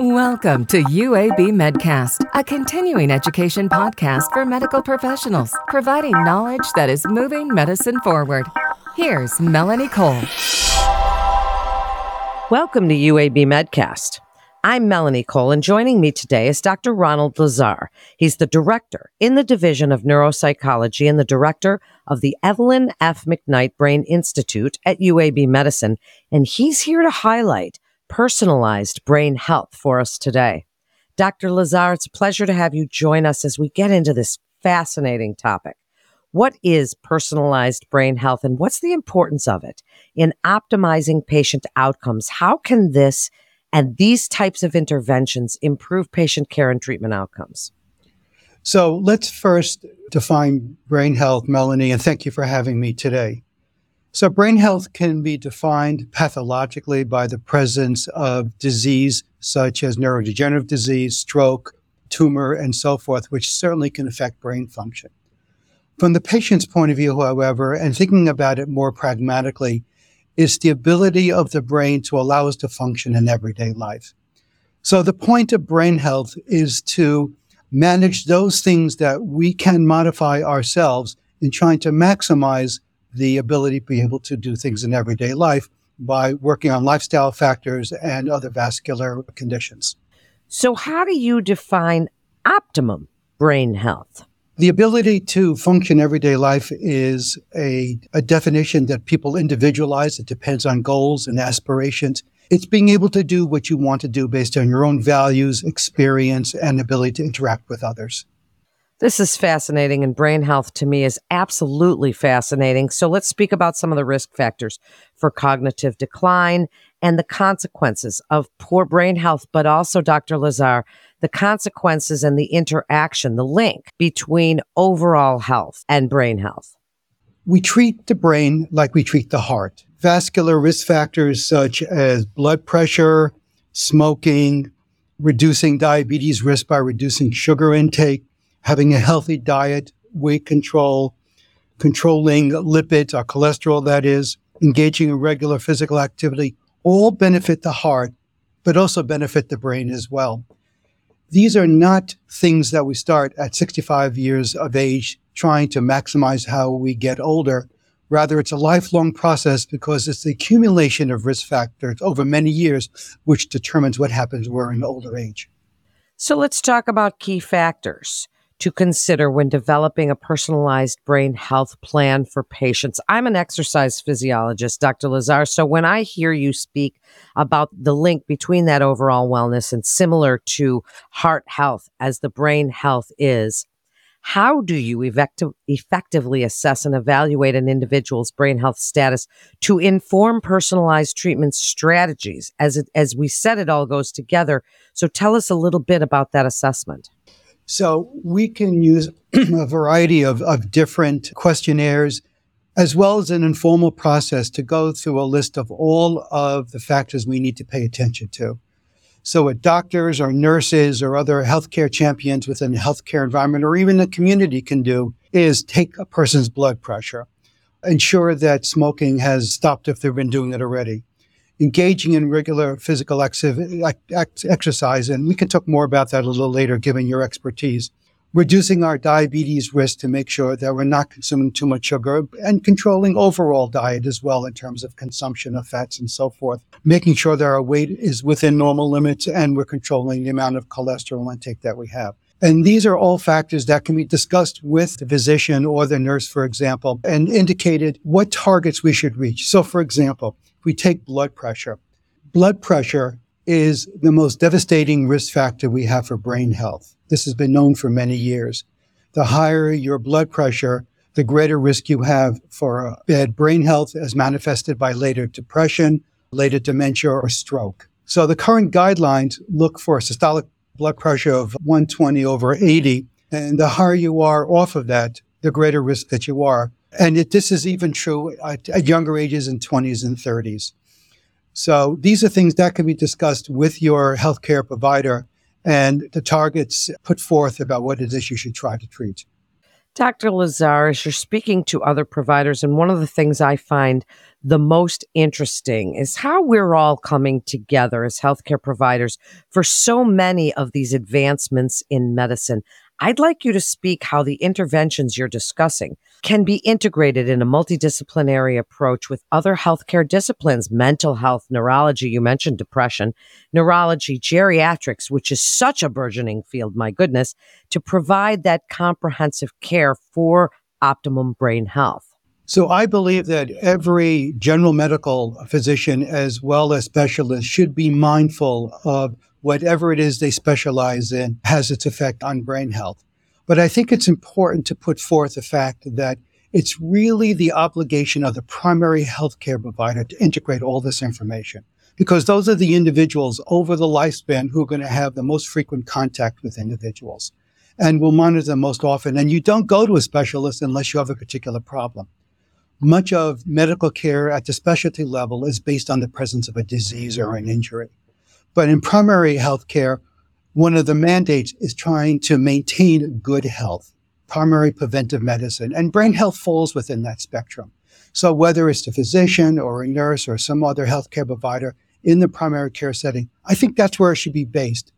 Welcome to UAB Medcast, a continuing education podcast for medical professionals, providing knowledge that is moving medicine forward. Here's Melanie Cole. Welcome to UAB Medcast. I'm Melanie Cole, and joining me today is Dr. Ronald Lazar. He's the director in the Division of Neuropsychology and the director of the Evelyn F. McKnight Brain Institute at UAB Medicine, and he's here to highlight personalized brain health for us today. Dr. Lazar, it's a pleasure to have you join us as we get into this fascinating topic. What is personalized brain health and what's the importance of it in optimizing patient outcomes? How can this and these types of interventions improve patient care and treatment outcomes? So let's first define brain health, Melanie, and thank you for having me today. So, brain health can be defined pathologically by the presence of disease such as neurodegenerative disease, stroke, tumor, and so forth, which certainly can affect brain function. From the patient's point of view, however, and thinking about it more pragmatically, is the ability of the brain to allow us to function in everyday life. So, the point of brain health is to manage those things that we can modify ourselves in trying to maximize the ability to be able to do things in everyday life by working on lifestyle factors and other vascular conditions. So, how do you define optimum brain health? The ability to function everyday life is a, a definition that people individualize. It depends on goals and aspirations. It's being able to do what you want to do based on your own values, experience, and ability to interact with others. This is fascinating, and brain health to me is absolutely fascinating. So let's speak about some of the risk factors for cognitive decline and the consequences of poor brain health, but also, Dr. Lazar, the consequences and the interaction, the link between overall health and brain health. We treat the brain like we treat the heart. Vascular risk factors such as blood pressure, smoking, reducing diabetes risk by reducing sugar intake, having a healthy diet, weight control, controlling lipids or cholesterol, that is, engaging in regular physical activity, all benefit the heart, but also benefit the brain as well. These are not things that we start at 65 years of age trying to maximize how we get older. Rather, it's a lifelong process because it's the accumulation of risk factors over many years which determines what happens when we're in older age. So let's talk about key factors to consider when developing a personalized brain health plan for patients. I'm an exercise physiologist, Dr. Lazar. So when I hear you speak about the link between that overall wellness and similar to heart health as the brain health is, how do you effective, effectively assess and evaluate an individual's brain health status to inform personalized treatment strategies? As it, as we said, it all goes together. So tell us a little bit about that assessment. So we can use a variety of, of different questionnaires as well as an informal process to go through a list of all of the factors we need to pay attention to. So what doctors or nurses or other healthcare champions within the healthcare environment or even the community can do is take a person's blood pressure, ensure that smoking has stopped if they've been doing it already, engaging in regular physical exercise, and we can talk more about that a little later, given your expertise. Reducing our diabetes risk to make sure that we're not consuming too much sugar and controlling overall diet as well in terms of consumption of fats and so forth. Making sure that our weight is within normal limits and we're controlling the amount of cholesterol intake that we have. And these are all factors that can be discussed with the physician or the nurse, for example, and indicated what targets we should reach. So, for example, we take blood pressure. Blood pressure is the most devastating risk factor we have for brain health. This has been known for many years. The higher your blood pressure, the greater risk you have for uh, bad brain health as manifested by later depression, later dementia, or stroke. So the current guidelines look for a systolic blood pressure of 120 over 80. And the higher you are off of that, the greater risk that you are. And it, this is even true at, at younger ages in 20s and 30s. So these are things that can be discussed with your healthcare provider and the targets put forth about what it is you should try to treat. Dr. Lazar, as you're speaking to other providers, and one of the things I find the most interesting is how we're all coming together as healthcare providers for so many of these advancements in medicine. I'd like you to speak how the interventions you're discussing can be integrated in a multidisciplinary approach with other healthcare disciplines, mental health, neurology, you mentioned depression, neurology, geriatrics, which is such a burgeoning field, my goodness, to provide that comprehensive care for optimum brain health. So I believe that every general medical physician as well as specialist should be mindful of whatever it is they specialize in has its effect on brain health. But I think it's important to put forth the fact that it's really the obligation of the primary healthcare provider to integrate all this information because those are the individuals over the lifespan who are going to have the most frequent contact with individuals and will monitor them most often. And you don't go to a specialist unless you have a particular problem. Much of medical care at the specialty level is based on the presence of a disease or an injury. But in primary health care, one of the mandates is trying to maintain good health, primary preventive medicine, and brain health falls within that spectrum. So whether it's the physician or a nurse or some other healthcare provider in the primary care setting, I think that's where it should be based.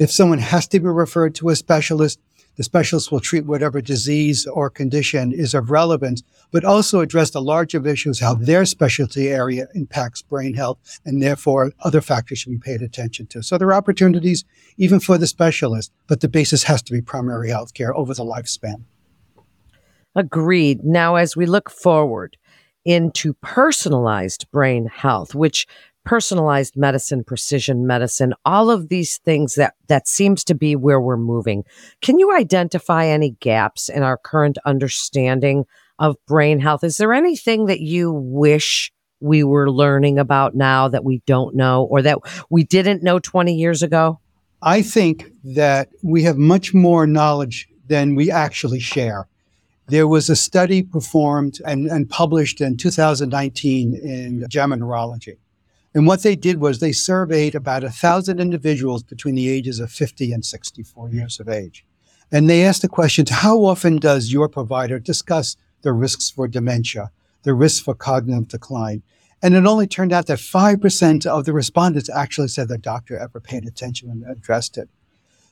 If someone has to be referred to a specialist, the specialist will treat whatever disease or condition is of relevance, but also address the larger issues, how their specialty area impacts brain health, and therefore other factors should be paid attention to. So there are opportunities even for the specialist, but the basis has to be primary health care over the lifespan. Agreed. Now, as we look forward into personalized brain health, which personalized medicine, precision medicine, all of these things that, that seems to be where we're moving. Can you identify any gaps in our current understanding of brain health? Is there anything that you wish we were learning about now that we don't know or that we didn't know 20 years ago? I think that we have much more knowledge than we actually share. There was a study performed and, and published in 2019 in JAMA Neurology and what they did was they surveyed about a thousand individuals between the ages of 50 and 64 years of age. And they asked the questions, how often does your provider discuss the risks for dementia, the risks for cognitive decline? And it only turned out that 5% of the respondents actually said their doctor ever paid attention and addressed it.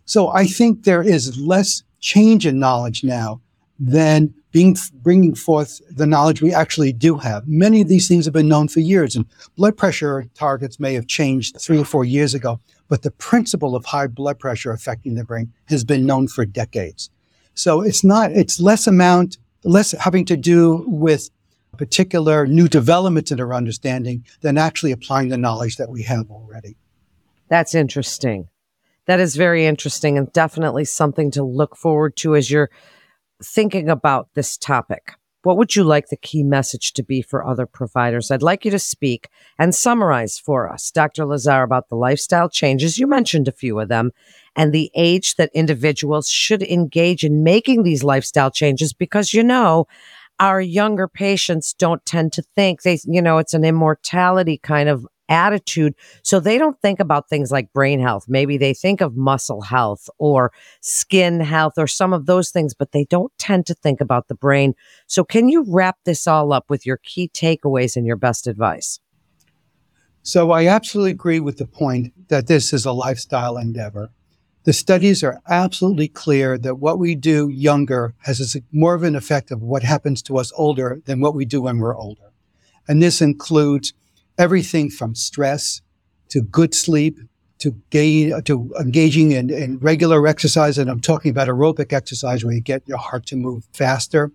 So I think there is less change in knowledge now than being bringing forth the knowledge we actually do have. Many of these things have been known for years, and blood pressure targets may have changed three or four years ago, but the principle of high blood pressure affecting the brain has been known for decades. So it's not, it's less amount, less having to do with particular new developments in our understanding than actually applying the knowledge that we have already. That's interesting. That is very interesting and definitely something to look forward to as you're thinking about this topic, what would you like the key message to be for other providers? I'd like you to speak and summarize for us, Dr. Lazar, about the lifestyle changes. You mentioned a few of them and the age that individuals should engage in making these lifestyle changes because, you know, our younger patients don't tend to think they, you know, it's an immortality kind of attitude. So they don't think about things like brain health. Maybe they think of muscle health or skin health or some of those things, but they don't tend to think about the brain. So can you wrap this all up with your key takeaways and your best advice? So I absolutely agree with the point that this is a lifestyle endeavor. The studies are absolutely clear that what we do younger has a, more of an effect of what happens to us older than what we do when we're older. And this includes everything from stress to good sleep to gain to engaging in, in regular exercise and i'm talking about aerobic exercise where you get your heart to move faster.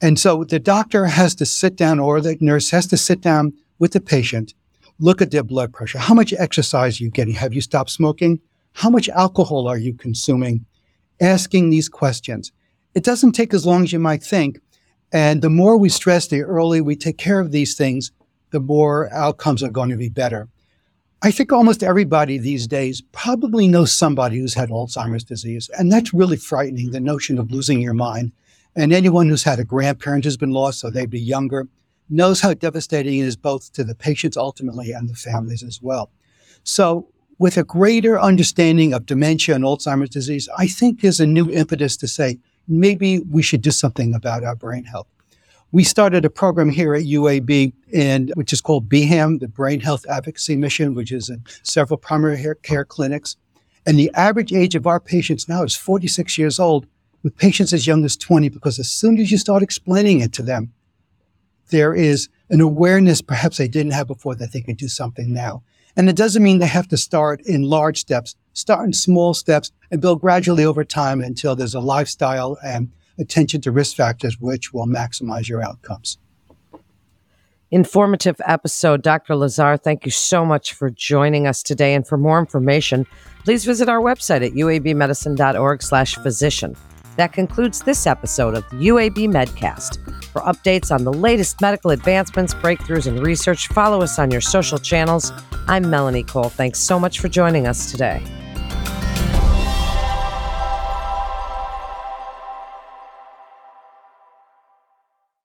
And so the doctor has to sit down or the nurse has to sit down with the patient look at their blood pressure. How much exercise are you getting? Have you stopped smoking? How much alcohol are you consuming? Asking these questions. It doesn't take as long as you might think and the more we stress the earlier we take care of these things the more outcomes are going to be better. I think almost everybody these days probably knows somebody who's had Alzheimer's disease. And that's really frightening, the notion of losing your mind. And anyone who's had a grandparent who's been lost, so they'd be younger, knows how devastating it is both to the patients ultimately and the families as well. So, with a greater understanding of dementia and Alzheimer's disease, I think there's a new impetus to say, maybe we should do something about our brain health. We started a program here at UAB, and which is called BHAM, the Brain Health Advocacy Mission, which is in several primary care clinics. And the average age of our patients now is 46 years old, with patients as young as 20, because as soon as you start explaining it to them, there is an awareness perhaps they didn't have before that they can do something now. And it doesn't mean they have to start in large steps. Start in small steps and build gradually over time until there's a lifestyle and attention to risk factors, which will maximize your outcomes. Informative episode. Dr. Lazar, thank you so much for joining us today. And for more information, please visit our website at uabmedicine.org slash physician. That concludes this episode of the UAB Medcast. For updates on the latest medical advancements, breakthroughs, and research, follow us on your social channels. I'm Melanie Cole. Thanks so much for joining us today.